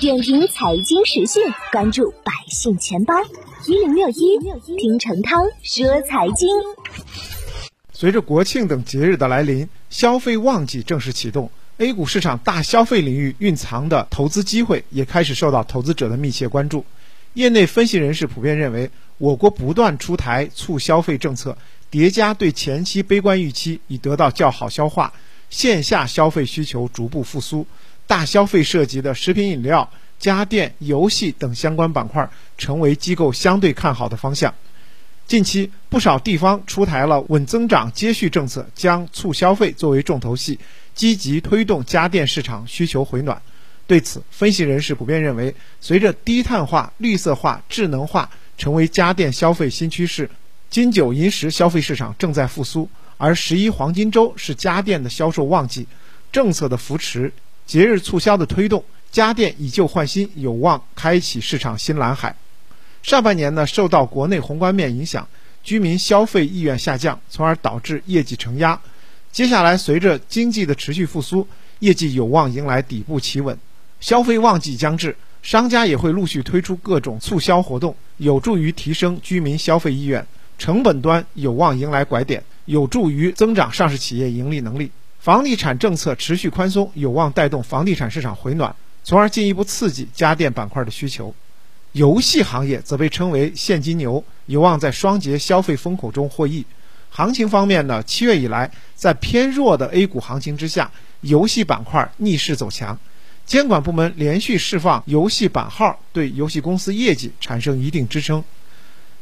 点评财经时讯，关注百姓钱包一零六一，听陈涛说财经。随着国庆等节日的来临，消费旺季正式启动，A 股市场大消费领域蕴藏的投资机会也开始受到投资者的密切关注。业内分析人士普遍认为，我国不断出台促消费政策，叠加对前期悲观预期已得到较好消化，线下消费需求逐步复苏，大消费涉及的食品饮料、家电、游戏等相关板块成为机构相对看好的方向。近期，不少地方出台了稳增长接续政策，将促消费作为重头戏，积极推动家电市场需求回暖。对此，分析人士普遍认为，随着低碳化、绿色化、智能化成为家电消费新趋势，金九银十消费市场正在复苏，而十一黄金周是家电的销售旺季，政策的扶持、节日促销的推动，家电以旧换新有望开启市场新蓝海。上半年呢，受到国内宏观面影响，居民消费意愿下降，从而导致业绩承压。接下来，随着经济的持续复苏，业绩有望迎来底部企稳。消费旺季将至，商家也会陆续推出各种促销活动，有助于提升居民消费意愿。成本端有望迎来拐点，有助于增长上市企业盈利能力。房地产政策持续宽松，有望带动房地产市场回暖，从而进一步刺激家电板块的需求。游戏行业则被称为现金牛，有望在双节消费风口中获益。行情方面呢，七月以来，在偏弱的 A 股行情之下，游戏板块逆势走强。监管部门连续释放游戏版号，对游戏公司业绩产生一定支撑。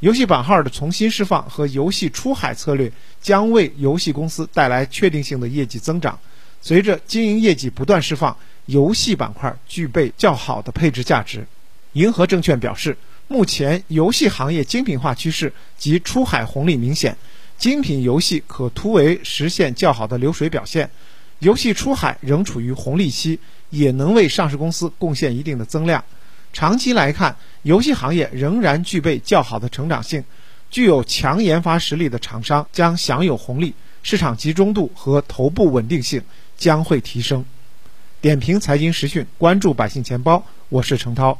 游戏版号的重新释放和游戏出海策略将为游戏公司带来确定性的业绩增长。随着经营业绩不断释放，游戏板块具备较好的配置价值。银河证券表示，目前游戏行业精品化趋势及出海红利明显，精品游戏可突围实现较好的流水表现，游戏出海仍处于红利期，也能为上市公司贡献一定的增量。长期来看，游戏行业仍然具备较好的成长性，具有强研发实力的厂商将享有红利，市场集中度和头部稳定性将会提升。点评财经时讯，关注百姓钱包，我是程涛。